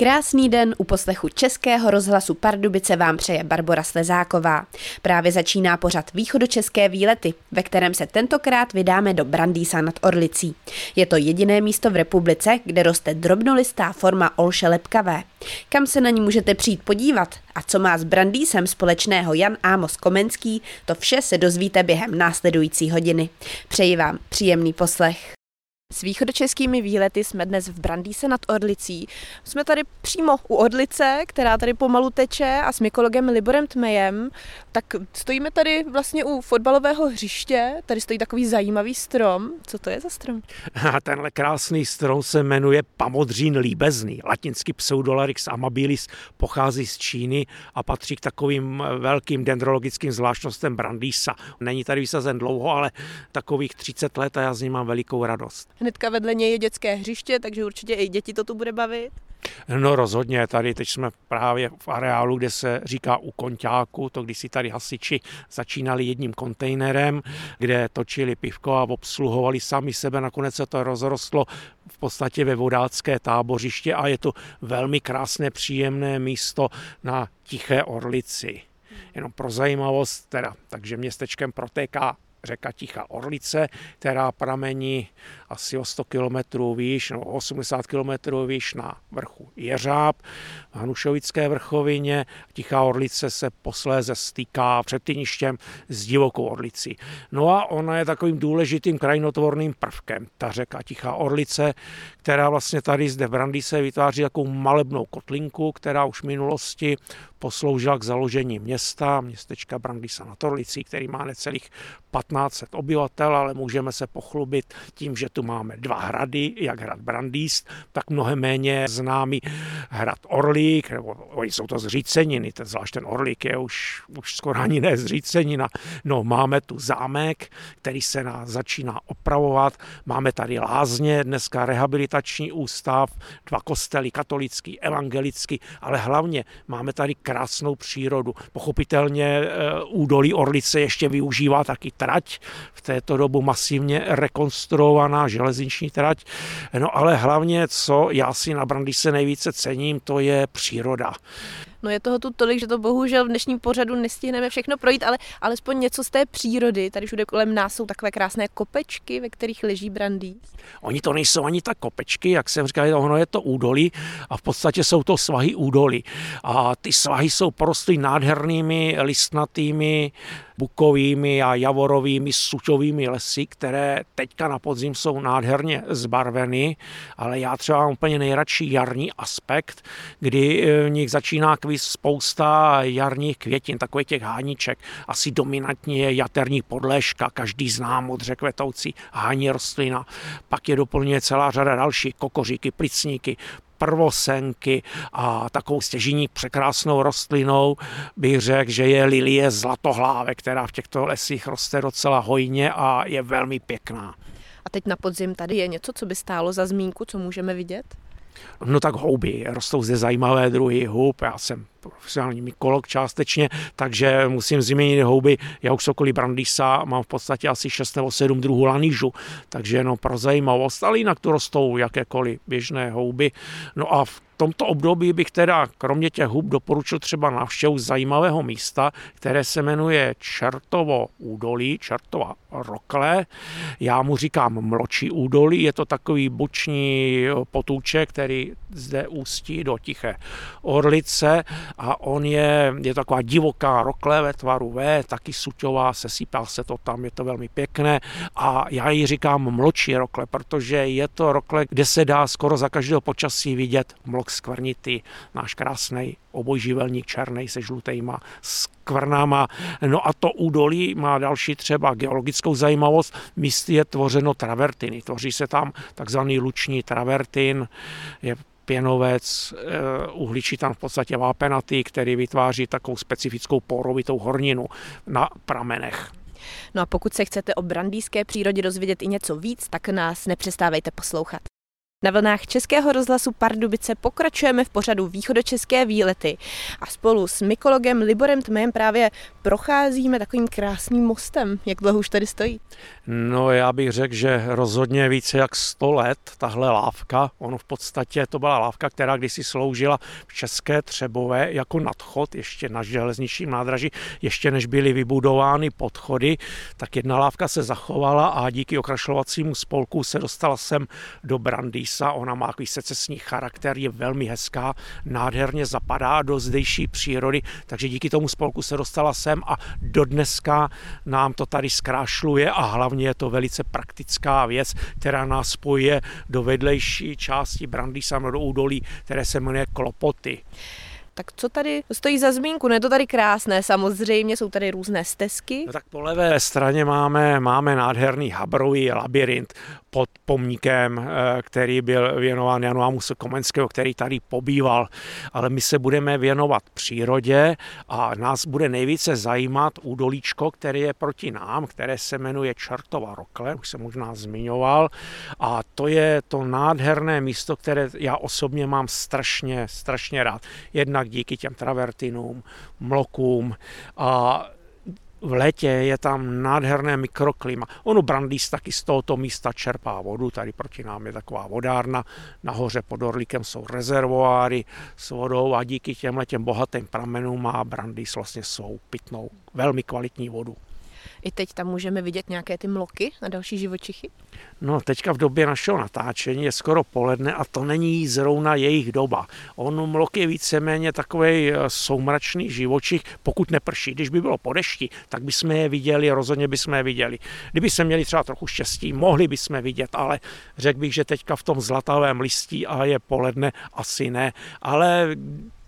Krásný den u poslechu Českého rozhlasu Pardubice vám přeje Barbara Slezáková. Právě začíná pořad východočeské výlety, ve kterém se tentokrát vydáme do Brandýsa nad Orlicí. Je to jediné místo v republice, kde roste drobnolistá forma olše lepkavé. Kam se na ní můžete přijít podívat a co má s Brandýsem společného Jan Ámos Komenský, to vše se dozvíte během následující hodiny. Přeji vám příjemný poslech. S východočeskými výlety jsme dnes v Brandýse nad Orlicí. Jsme tady přímo u Orlice, která tady pomalu teče a s mykologem Liborem Tmejem. Tak stojíme tady vlastně u fotbalového hřiště. Tady stojí takový zajímavý strom. Co to je za strom? A tenhle krásný strom se jmenuje Pamodřín líbezný. Latinsky Pseudolarix amabilis pochází z Číny a patří k takovým velkým dendrologickým zvláštnostem Brandýsa. Není tady vysazen dlouho, ale takových 30 let a já z ní mám velikou radost. Hnedka vedle něj je dětské hřiště, takže určitě i děti to tu bude bavit. No rozhodně, tady teď jsme právě v areálu, kde se říká u konťáku, to když si tady hasiči začínali jedním kontejnerem, kde točili pivko a obsluhovali sami sebe, nakonec se to rozrostlo v podstatě ve vodácké tábořiště a je to velmi krásné, příjemné místo na Tiché Orlici. Jenom pro zajímavost, teda, takže městečkem protéká řeka Tichá Orlice, která pramení asi o 100 km výš, nebo 80 km výš na vrchu Jeřáb, v Hanušovické vrchovině. Tichá Orlice se posléze stýká před Tyništěm s divokou Orlicí. No a ona je takovým důležitým krajinotvorným prvkem, ta řeka Tichá Orlice, která vlastně tady zde v Brandýse vytváří takovou malebnou kotlinku, která už v minulosti posloužila k založení města, městečka Brandýsa na Orlicí, který má necelých 1500 obyvatel, ale můžeme se pochlubit tím, že tu máme dva hrady, jak hrad Brandýs, tak mnohem méně známý hrad Orlík, nebo oni jsou to zříceniny, ten, zvlášť ten Orlík je už, už skoro ani ne zřícenina. No, máme tu zámek, který se na, začíná opravovat, máme tady lázně, dneska rehabilitační ústav, dva kostely, katolický, evangelický, ale hlavně máme tady krásnou přírodu. Pochopitelně e, údolí Orlice ještě využívá taky trať, v této dobu masivně rekonstruovaná železniční trať. No ale hlavně, co já si na se nejvíce cením, to je příroda. No je toho tu tolik, že to bohužel v dnešním pořadu nestihneme všechno projít, ale alespoň něco z té přírody. Tady všude kolem nás jsou takové krásné kopečky, ve kterých leží brandý. Oni to nejsou ani tak kopečky, jak jsem říkal, ono je to údolí a v podstatě jsou to svahy údolí. A ty svahy jsou porostlý nádhernými listnatými bukovými a javorovými suťovými lesy, které teďka na podzim jsou nádherně zbarveny, ale já třeba mám úplně nejradši jarní aspekt, kdy v nich začíná kvíz spousta jarních květin, takových těch hániček. Asi dominantní je jaterní podléžka, každý zná modře kvetoucí hání rostlina. Pak je doplňuje celá řada dalších kokoříky, plicníky, prvosenky a takovou stěžení překrásnou rostlinou bych řekl, že je lilie zlatohláve, která v těchto lesích roste docela hojně a je velmi pěkná. A teď na podzim tady je něco, co by stálo za zmínku, co můžeme vidět? No tak houby, rostou zde zajímavé druhy hub, já jsem profesionální mykolog částečně, takže musím zmínit houby už sokolí brandisa, mám v podstatě asi 6 nebo 7 druhů lanížu, takže jenom pro zajímavost, ale jinak tu rostou jakékoliv běžné houby. No a v tomto období bych teda kromě těch hub doporučil třeba návštěvu zajímavého místa, které se jmenuje Čertovo údolí, Čertova rokle. Já mu říkám mločí údolí, je to takový boční potůček, který zde ústí do Tiché Orlice a on je, je taková divoká rokle ve tvaru V, taky suťová, sesypá se to tam, je to velmi pěkné a já ji říkám mločí rokle, protože je to rokle, kde se dá skoro za každého počasí vidět mlok skvrnitý, náš krásný obojživelník černý se žlutýma skvrnama. No a to údolí má další třeba geologickou zajímavost. Místy je tvořeno travertiny. Tvoří se tam takzvaný luční travertin, je pěnovec, eh, uhličitan v podstatě vápenatý, který vytváří takovou specifickou porovitou horninu na pramenech. No a pokud se chcete o brandýské přírodě dozvědět i něco víc, tak nás nepřestávejte poslouchat. Na vlnách Českého rozhlasu Pardubice pokračujeme v pořadu východočeské výlety a spolu s mykologem Liborem Tmem právě procházíme takovým krásným mostem. Jak dlouho už tady stojí? No já bych řekl, že rozhodně více jak 100 let tahle lávka, ono v podstatě to byla lávka, která kdysi sloužila v České Třebové jako nadchod, ještě na železničním nádraží, ještě než byly vybudovány podchody, tak jedna lávka se zachovala a díky okrašlovacímu spolku se dostala sem do Brandy Lisa, ona má takový secesní charakter, je velmi hezká, nádherně zapadá do zdejší přírody, takže díky tomu spolku se dostala sem a do dneska nám to tady zkrášluje a hlavně je to velice praktická věc, která nás spojuje do vedlejší části Brandýsa do údolí, které se jmenuje Klopoty. Tak co tady stojí za zmínku? No je to tady krásné, samozřejmě jsou tady různé stezky. No tak po levé straně máme, máme nádherný habrový labirint pod pomníkem, eh, který byl věnován Janu Amuse Komenského, který tady pobýval. Ale my se budeme věnovat přírodě a nás bude nejvíce zajímat údolíčko, které je proti nám, které se jmenuje Čertova Rokle, už jsem možná zmiňoval. A to je to nádherné místo, které já osobně mám strašně, strašně rád. Jednak díky těm travertinům, mlokům a v létě je tam nádherné mikroklima. Ono Brandýs taky z tohoto místa čerpá vodu, tady proti nám je taková vodárna, nahoře pod Orlíkem jsou rezervoáry s vodou a díky těmhle těm bohatým pramenům má Brandýs vlastně svou pitnou, velmi kvalitní vodu. I teď tam můžeme vidět nějaké ty mloky a další živočichy? No, teďka v době našeho natáčení je skoro poledne a to není zrovna jejich doba. On mlok je víceméně takový eh, soumračný živočich, pokud neprší. Když by bylo po dešti, tak bychom je viděli, rozhodně bychom je viděli. Kdyby se měli třeba trochu štěstí, mohli bychom vidět, ale řekl bych, že teďka v tom zlatavém listí a je poledne, asi ne. Ale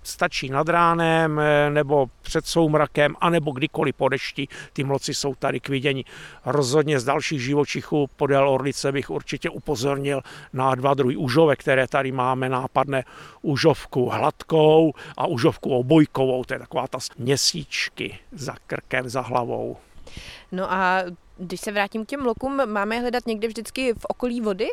stačí nad ránem eh, nebo před soumrakem, anebo kdykoliv po dešti. Ty mloci jsou tady k vidění. Rozhodně z dalších živočichů podél Orlice bych určitě upozornil na dva druhy užovek, které tady máme. Nápadné užovku hladkou a užovku obojkovou. To je taková ta měsíčky za krkem, za hlavou. No a když se vrátím k těm mlokům, máme hledat někde vždycky v okolí vody?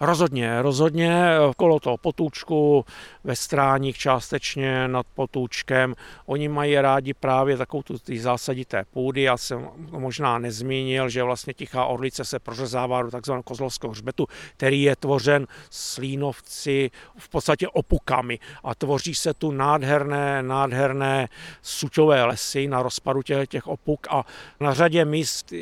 Rozhodně, rozhodně kolo toho potůčku, ve stráních částečně nad potůčkem. Oni mají rádi právě takovou tu zásadité půdy. Já jsem možná nezmínil, že vlastně Tichá Orlice se prořezává do takzvaného kozlovského hřbetu, který je tvořen slínovci, v podstatě opukami a tvoří se tu nádherné, nádherné sučové lesy na rozpadu těch, těch opuk a na řadě míst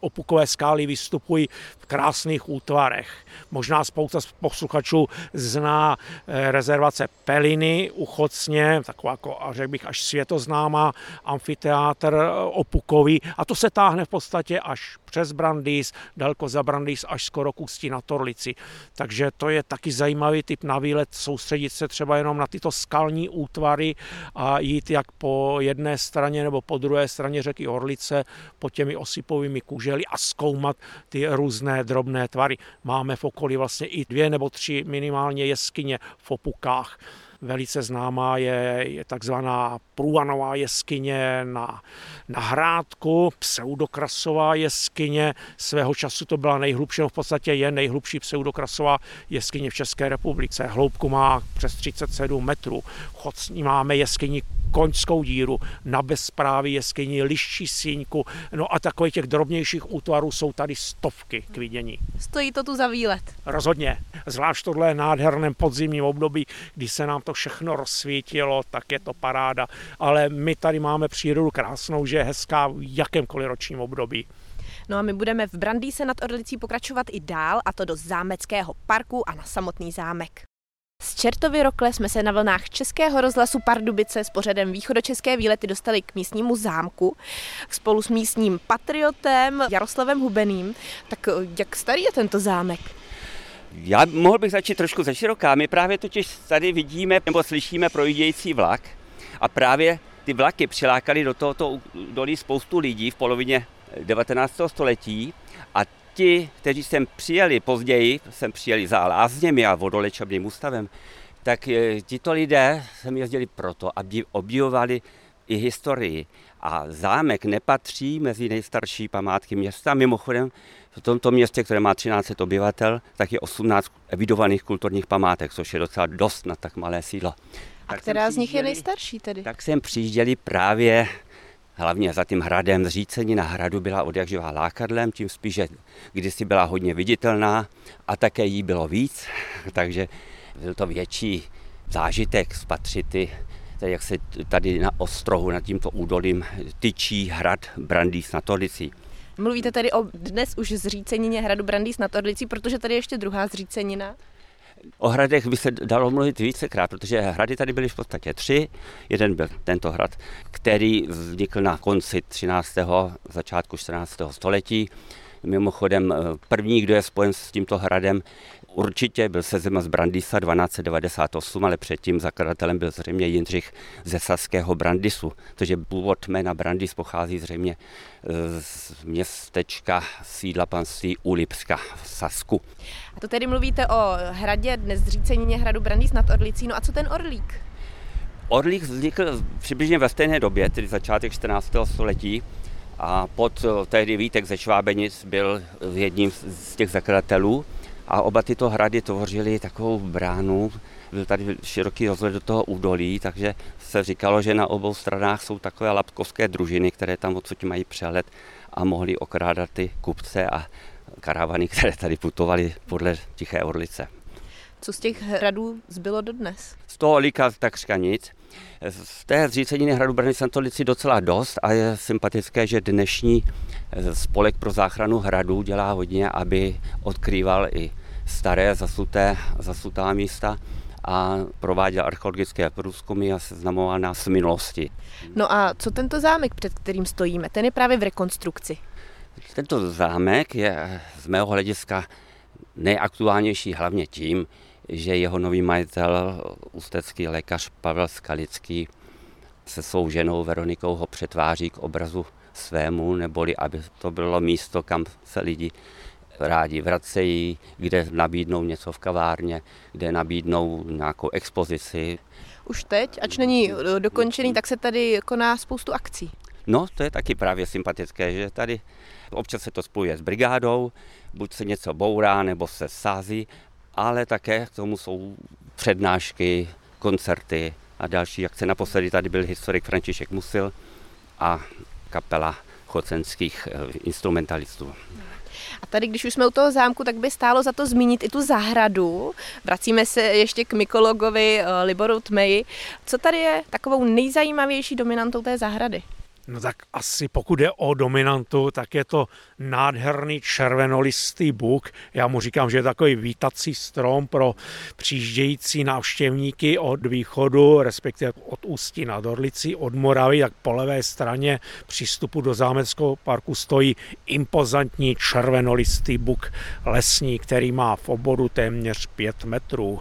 opukové skály vystupují v krásných útvarech. Možná spousta posluchačů zná eh, rezervace Peliny u Chocně, taková jako, řekl bych, až světoznámá amfiteátr eh, opukový. A to se táhne v podstatě až přes Brandýs, daleko za Brandýs až skoro k Ústí na Torlici. Takže to je taky zajímavý typ na výlet, soustředit se třeba jenom na tyto skalní útvary a jít jak po jedné straně nebo po druhé straně řeky Orlice, po těmi osypovými kužely a zkoumat ty různé drobné tvary. Máme v okolí vlastně i dvě nebo tři minimálně jeskyně v Opukách. Velice známá je, je takzvaná průvanová jeskyně na, na Hrádku, pseudokrasová jeskyně. Svého času to byla nejhlubší, no v podstatě je nejhlubší pseudokrasová jeskyně v České republice. Hloubku má přes 37 metrů. Chod máme jeskyni koňskou díru, na bezpráví jeskyni, liščí síňku, no a takových těch drobnějších útvarů jsou tady stovky k vidění. Stojí to tu za výlet. Rozhodně, zvlášť tohle nádherném podzimním období, kdy se nám to všechno rozsvítilo, tak je to paráda, ale my tady máme přírodu krásnou, že je hezká v jakémkoliv ročním období. No a my budeme v Brandýse nad Orlicí pokračovat i dál, a to do zámeckého parku a na samotný zámek. Z Čertovy Rokle jsme se na vlnách Českého rozhlasu Pardubice s pořadem Východočeské výlety dostali k místnímu zámku spolu s místním patriotem Jaroslavem Hubeným. Tak eh, jak starý je tento zámek? Já mohl bych začít trošku ze široká. My právě totiž tady vidíme nebo slyšíme projíždějící vlak a právě ty vlaky přilákaly do tohoto dolí spoustu lidí v polovině 19. století a ti, kteří sem přijeli později, sem přijeli za lázněmi a vodolečebným ústavem, tak eh, tito lidé sem jezdili proto, aby objevovali i historii. A zámek nepatří mezi nejstarší památky města. Mimochodem, v tomto městě, které má 13 obyvatel, tak je 18 evidovaných kulturních památek, což je docela dost na tak malé sídlo. A tak která z nich je nejstarší tedy? Tak sem přijížděli právě hlavně za tím hradem zřícení na hradu byla odjakživá lákadlem, tím spíš, že kdysi byla hodně viditelná a také jí bylo víc, takže byl to větší zážitek spatřit ty, jak se tady na ostrohu nad tímto údolím tyčí hrad Brandýs na Tolicí. Mluvíte tedy o dnes už zřícenině hradu Brandýs nad Orlicí, protože tady je ještě druhá zřícenina. O hradech by se dalo mluvit vícekrát, protože hrady tady byly v podstatě tři. Jeden byl tento hrad, který vznikl na konci 13. začátku 14. století. Mimochodem první, kdo je spojen s tímto hradem, Určitě byl sezema z Brandisa 1298, ale předtím zakladatelem byl zřejmě Jindřich ze Saského Brandisu, takže původ jména Brandis pochází zřejmě e, z městečka sídla panství Ulipska v Sasku. A to tedy mluvíte o hradě, dnes zřícenině hradu Brandis nad Orlicí. No a co ten Orlík? Orlík vznikl přibližně ve stejné době, tedy začátek 14. století, a pod e, tehdy Vítek ze Švábenic byl jedním z těch zakladatelů a oba tyto hrady tvořily takovou bránu, byl tady široký rozhled do toho údolí, takže se říkalo, že na obou stranách jsou takové lapkovské družiny, které tam odsud mají přehled a mohli okrádat ty kupce a karavany, které tady putovaly podle Tiché Orlice. Co z těch hradů zbylo dodnes? Z toho líka takřka nic. Z té zříceniny hradu Brny Santolici docela dost a je sympatické, že dnešní spolek pro záchranu hradu dělá hodně, aby odkrýval i staré zasuté, zasutá místa a prováděl archeologické průzkumy a seznamoval nás s minulosti. No a co tento zámek, před kterým stojíme? Ten je právě v rekonstrukci. Tento zámek je z mého hlediska nejaktuálnější hlavně tím, že jeho nový majitel, ústecký lékař Pavel Skalický, se svou ženou Veronikou ho přetváří k obrazu svému, neboli aby to bylo místo, kam se lidi rádi vracejí, kde nabídnou něco v kavárně, kde nabídnou nějakou expozici. Už teď, ač není dokončený, tak se tady koná spoustu akcí. No, to je taky právě sympatické, že tady občas se to spojuje s brigádou, buď se něco bourá, nebo se sází, ale také k tomu jsou přednášky, koncerty a další akce. Naposledy tady byl historik František Musil a kapela chocenských eh, instrumentalistů. A tady, když už jsme u toho zámku, tak by stálo za to zmínit i tu zahradu. Vracíme se ještě k mykologovi eh, Liboru Tmeji. Co tady je takovou nejzajímavější dominantou té zahrady? No tak asi pokud je o dominantu, tak je to nádherný červenolistý buk. Já mu říkám, že je takový vítací strom pro přijíždějící návštěvníky od východu, respektive od Ústí nad Orlicí, od Moravy, tak po levé straně přístupu do zámeckého parku stojí impozantní červenolistý buk lesní, který má v oboru téměř 5 metrů.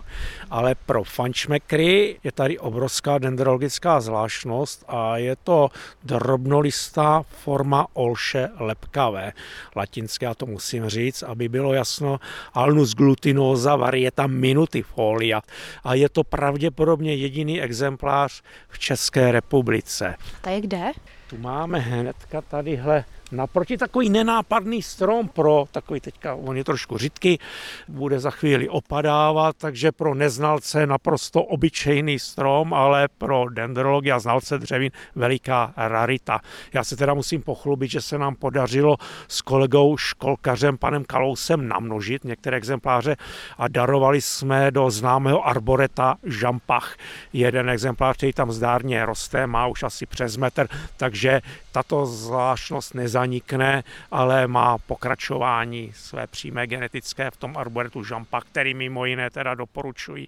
Ale pro fančmekry je tady obrovská dendrologická zvláštnost a je to dr drobnolistá forma olše lepkavé. Latinské, já to musím říct, aby bylo jasno, Alnus glutinosa varieta minutifolia. A je to pravděpodobně jediný exemplář v České republice. A je kde? Tu máme hnedka tadyhle naproti takový nenápadný strom pro takový teďka, on je trošku řidký, bude za chvíli opadávat, takže pro neznalce naprosto obyčejný strom, ale pro dendrology a znalce dřevin veliká rarita. Já se teda musím pochlubit, že se nám podařilo s kolegou školkařem panem Kalousem namnožit některé exempláře a darovali jsme do známého arboreta Žampach jeden exemplář, který tam zdárně roste, má už asi přes metr, takže tato zvláštnost nezanikne, ale má pokračování své přímé genetické v tom arboretu Žampa, který mimo jiné teda doporučují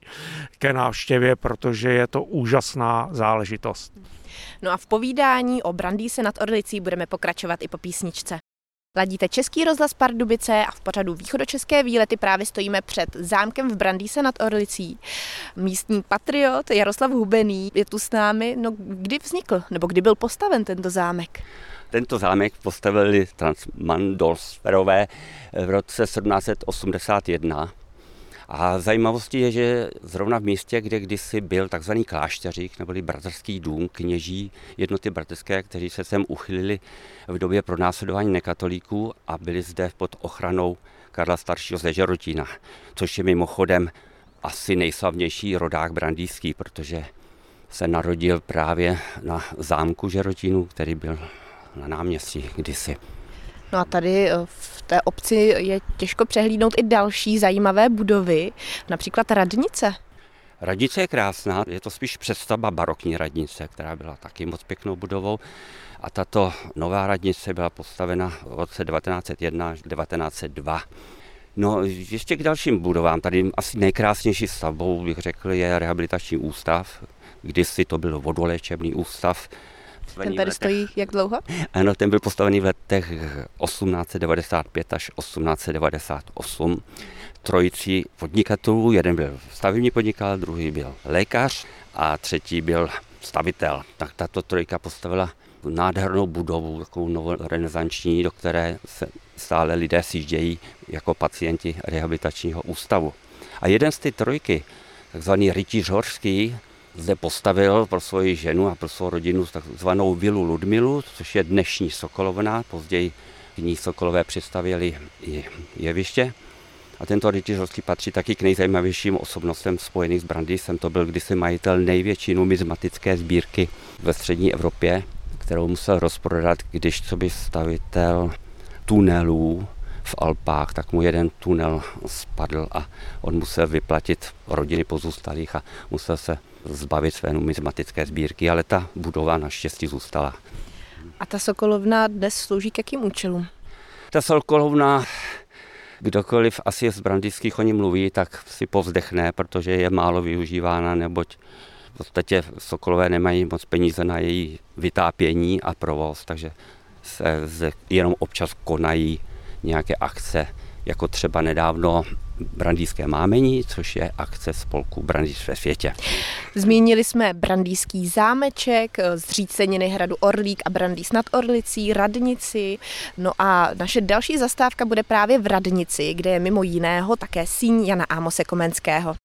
ke návštěvě, protože je to úžasná záležitost. No a v povídání o Brandýse nad Orlicí budeme pokračovat i po písničce. Ladíte Český rozhlas Pardubice a v pořadu východočeské výlety právě stojíme před zámkem v Brandýse nad Orlicí. Místní patriot Jaroslav Hubený je tu s námi. No, kdy vznikl, nebo kdy byl postaven tento zámek? Tento zámek postavili Transmandolsferové v roce 1781 A zajímavostí je, že zrovna v místě, kde kdysi byl takzvaný klášteřík, neboli bratrský dům kněží jednoty bratrské, kteří se sem uchylili v době pronásledování nekatolíků a byli zde pod ochranou Karla staršího ze Žerotína, což je mimochodem asi nejslavnější rodák brandýský, protože se narodil právě na zámku Žerotínu, který byl na náměstí kdysi. No a tady eh, v té obci je těžko přehlídnout i další zajímavé budovy, například radnice. Radnice je krásná, je to spíš představa barokní radnice, která byla taky moc pěknou budovou. A tato nová radnice byla postavena v roce 1901 až 1902. No, ještě k dalším budovám. Tady asi nejkrásnější stavbou, bych řekl, je rehabilitační ústav. Kdysi to byl vodoléčebný ústav, ten tady stojí jak dlouho? Ano, ten byl postavený v letech 1895 až 1898 trojicí podnikatelů. Jeden byl stavební podnikatel, druhý byl lékař a třetí byl stavitel. Tak tato trojka postavila nádhernou budovu, takovou novorenesanční, do které se stále lidé sjíždějí jako pacienti rehabilitačního ústavu. A jeden z té trojky, takzvaný rytíř horský, zde postavil pro svoji ženu a pro svou rodinu takzvanou vilu Ludmilu, což je dnešní Sokolovna, později k ní Sokolové přistavili i jeviště. A tento rytířovský patří taky k nejzajímavějším osobnostem spojených s Brandýsem. To byl kdysi majitel největší numizmatické sbírky ve střední Evropě, kterou musel rozprodat, když co by stavitel tunelů v Alpách, tak mu jeden tunel spadl a on musel vyplatit rodiny pozůstalých a musel se zbavit své numizmatické sbírky, ale ta budova naštěstí zůstala. A ta Sokolovna dnes slouží k jakým účelům? Ta Sokolovna, kdokoliv asi z brandýských o ní mluví, tak si povzdechne, protože je málo využívána, neboť v podstatě Sokolové nemají moc peníze na její vytápění a provoz, takže se jenom občas konají nějaké akce, jako třeba nedávno Brandýské mámení, což je akce spolku Brandýs ve světě. Zmínili jsme Brandýský zámeček, zříceniny hradu Orlík a Brandýs nad Orlicí, Radnici. No a naše další zastávka bude právě v Radnici, kde je mimo jiného také síň Jana Ámose Komenského.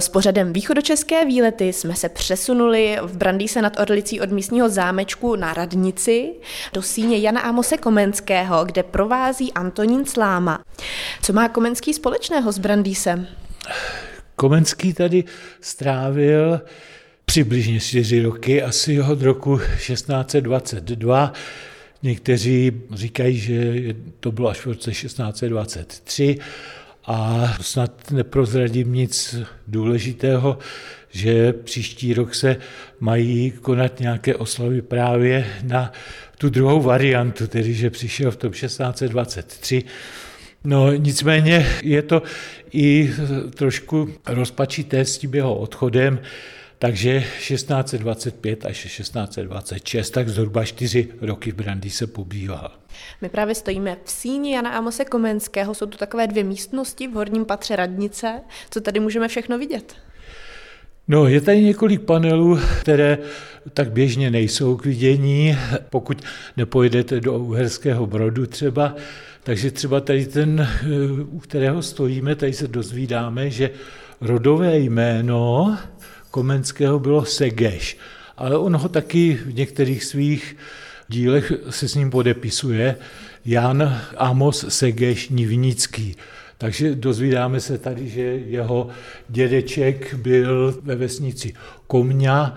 S pořadem východočeské výlety jsme se přesunuli v Brandýse nad Orlicí od místního zámečku na Radnici do síně Jana Amose Komenského, kde provází Antonín Sláma. Co má Komenský společného s Brandýsem? Komenský tady strávil přibližně čtyři roky, asi od roku 1622. Někteří říkají, že to bylo až v roce 1623 a snad neprozradím nic důležitého, že příští rok se mají konat nějaké oslavy právě na tu druhou variantu, tedy že přišel v tom 1623. No nicméně je to i trošku rozpačité s tím jeho odchodem, takže 1625 až 1626, tak zhruba čtyři roky v Brandy se pobýval. My právě stojíme v síni Jana Amose Komenského, jsou tu takové dvě místnosti v horním patře radnice. Co tady můžeme všechno vidět? No, je tady několik panelů, které tak běžně nejsou k vidění, pokud nepojedete do Uherského brodu třeba. Takže třeba tady ten, u kterého stojíme, tady se dozvídáme, že rodové jméno Komenského bylo Segeš, ale on ho taky v některých svých dílech se s ním podepisuje Jan Amos Segeš Nivnický. Takže dozvídáme se tady, že jeho dědeček byl ve vesnici Komňa,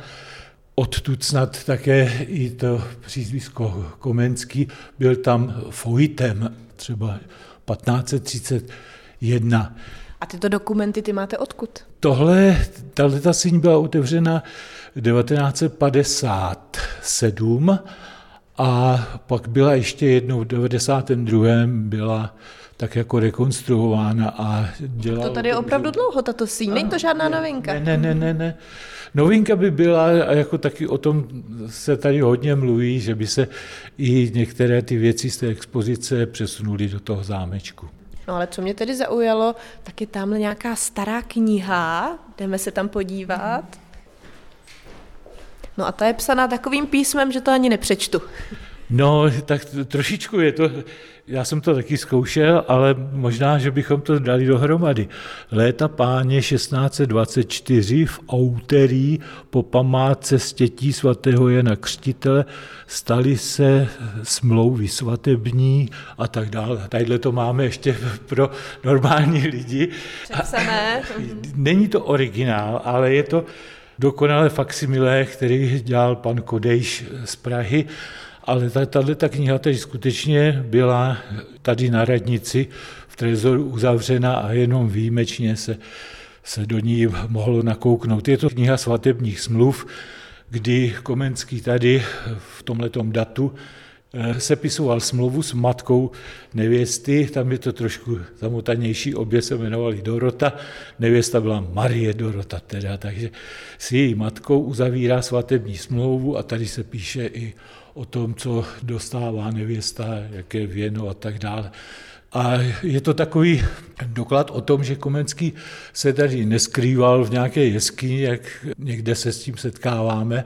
odtud snad také i to přízvisko Komenský, byl tam Foitem, třeba 1531. A tyto dokumenty ty máte odkud? Tohle, tato síň byla otevřena 1957 a pak byla ještě jednou v 92. byla tak jako rekonstruována a dělala... To tady je opravdu dlouho, tato síň, není to žádná novinka. Ne, ne, ne, ne, ne. Novinka by byla, a jako taky o tom se tady hodně mluví, že by se i některé ty věci z té expozice přesunuly do toho zámečku. No ale co mě tedy zaujalo, tak je tamhle nějaká stará kniha, jdeme se tam podívat. No a ta je psaná takovým písmem, že to ani nepřečtu. No, tak trošičku je to, já jsem to taky zkoušel, ale možná, že bychom to dali dohromady. Léta páně 1624 v Outerí po památce stětí svatého Jana Křtitele staly se smlouvy svatební a tak dále. Tadyhle to máme ještě pro normální lidi. Přepsané. Není to originál, ale je to dokonale faksimilé, který dělal pan Kodejš z Prahy ale tahle ta kniha teď skutečně byla tady na radnici v trezoru uzavřena a jenom výjimečně se, se do ní mohlo nakouknout. Je to kniha svatebních smluv, kdy Komenský tady v tomhletom datu eh, sepisoval smlouvu s matkou nevěsty, tam je to trošku zamotanější, obě se jmenovali Dorota, nevěsta byla Marie Dorota teda, takže s její matkou uzavírá svatební smlouvu a tady se píše i o tom, co dostává nevěsta, jaké věno a tak dále. A je to takový doklad o tom, že Komenský se tady neskrýval v nějaké jeskyni, jak někde se s tím setkáváme,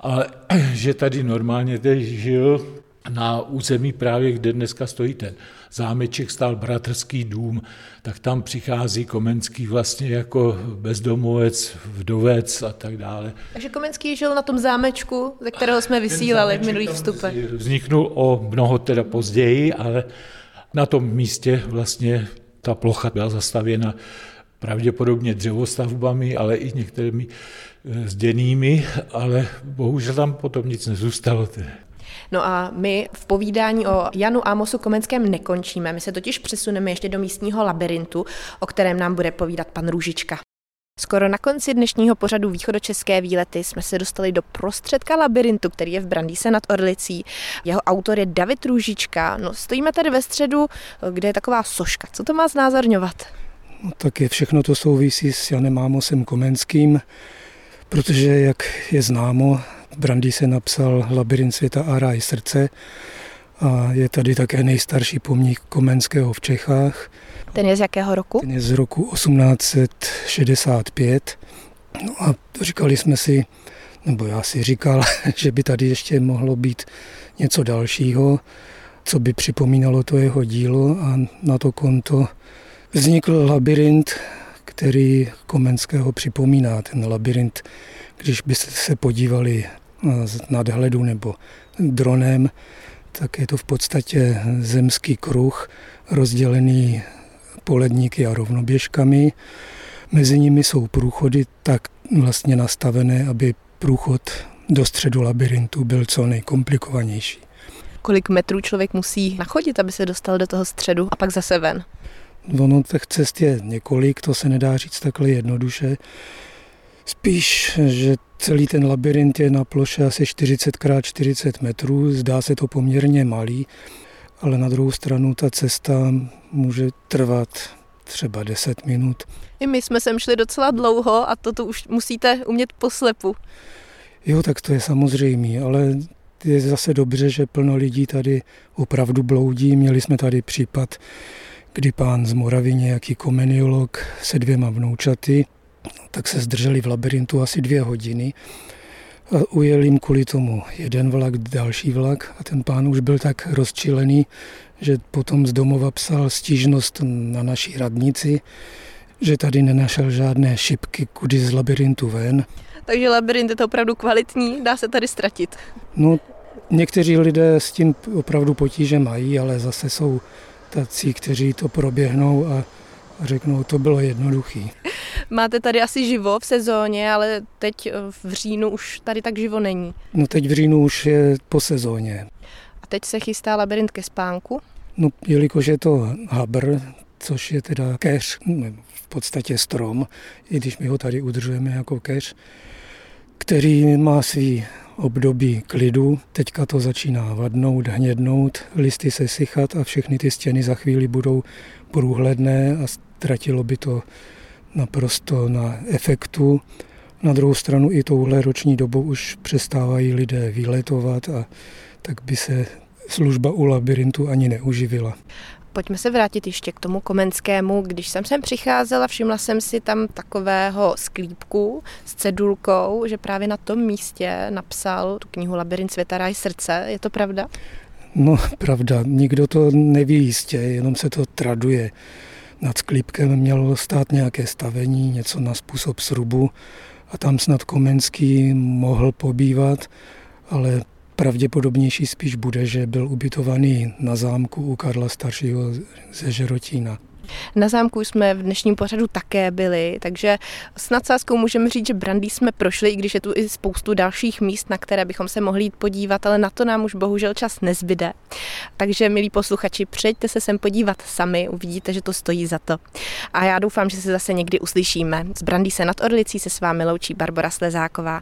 ale že tady normálně teď žil na území právě, kde dneska stojí ten zámeček, stál bratrský dům, tak tam přichází Komenský vlastně jako bezdomovec, vdovec a tak dále. Takže Komenský žil na tom zámečku, ze kterého jsme vysílali v minulých vstupech. Vzniknul o mnoho teda později, ale na tom místě vlastně ta plocha byla zastavěna pravděpodobně dřevostavbami, ale i některými eh, zděnými, ale bohužel tam potom nic nezůstalo. No a my v povídání o Janu Amosu Komenském nekončíme, my se totiž přesuneme ještě do místního labirintu, o kterém nám bude povídat pan Růžička. Skoro na konci dnešního pořadu východočeské výlety jsme se dostali do prostředka labirintu, který je v Brandýse nad Orlicí. Jeho autor je David Růžička. No, stojíme tady ve středu, kde je taková soška. Co to má znázorňovat? No, tak je všechno to souvisí s Janem Amosem Komenským, protože, jak je známo, Brandy se napsal Labirint světa a ráj srdce a je tady také nejstarší pomník Komenského v Čechách. Ten je z jakého roku? Ten je z roku 1865. No a říkali jsme si, nebo já si říkal, že by tady ještě mohlo být něco dalšího, co by připomínalo to jeho dílo a na to konto vznikl labirint, který Komenského připomíná. Ten labirint, když byste se podívali z nadhledu nebo dronem, tak je to v podstatě zemský kruh rozdělený poledníky a rovnoběžkami. Mezi nimi jsou průchody tak vlastně nastavené, aby průchod do středu labirintu byl co nejkomplikovanější. Kolik metrů člověk musí nachodit, aby se dostal do toho středu a pak zase ven? Ono těch cest je několik, to se nedá říct takhle jednoduše. Spíš, že celý ten labirint je na ploše asi 40 x 40 metrů, zdá se to poměrně malý, ale na druhou stranu ta cesta může trvat třeba 10 minut. I my jsme sem šli docela dlouho a toto už musíte umět poslepu. Jo, tak to je samozřejmé, ale je zase dobře, že plno lidí tady opravdu bloudí. Měli jsme tady případ, kdy pán z Moravy, nějaký komeniolog se dvěma vnoučaty, tak se zdrželi v labirintu asi dvě hodiny. A ujel jim kvůli tomu jeden vlak, další vlak a ten pán už byl tak rozčilený, že potom z domova psal stížnost na naší radnici, že tady nenašel žádné šipky, kudy z labirintu ven. Takže labirint je to opravdu kvalitní, dá se tady ztratit. No, někteří lidé s tím opravdu potíže mají, ale zase jsou tací, kteří to proběhnou a řeknou, to bylo jednoduchý. Máte tady asi živo v sezóně, ale teď eh, v říjnu už tady tak živo není. No teď v říjnu už je po sezóně. A teď se chystá labirint ke spánku? No, jelikož je to habr, což je teda keř, v podstatě strom, i když my ho tady udržujeme jako keř, který má svý období klidu. Teďka to začíná vadnout, hnědnout, listy se sychat a všechny ty stěny za chvíli budou průhledné a ztratilo by to naprosto na efektu. Na druhou stranu i touhle roční dobou už přestávají lidé výletovat a tak by se služba u labirintu ani neuživila. Pojďme se vrátit ještě k tomu Komenskému. Když jsem sem přicházela, všimla jsem si tam takového sklípku s cedulkou, že právě na tom místě napsal tu knihu Labirint světa, ráj srdce. Je to pravda? No, pravda. Nikdo to neví jistě, jenom se to traduje. Nad sklípkem mělo stát nějaké stavení, něco na způsob srubu a tam snad Komenský mohl pobývat, ale pravděpodobnější spíš bude, že byl ubytovaný na zámku u Karla staršího ze Žerotína. Na zámku jsme v dnešním pořadu také byli, takže s nadsázkou můžeme říct, že Brandy jsme prošli, i když je tu i spoustu dalších míst, na které bychom se mohli jít podívat, ale na to nám už bohužel čas nezbyde. Takže, milí posluchači, přejďte se sem podívat sami, uvidíte, že to stojí za to. A já doufám, že se zase někdy uslyšíme. Z Brandy se nad Orlicí se s vámi loučí Barbara Slezáková.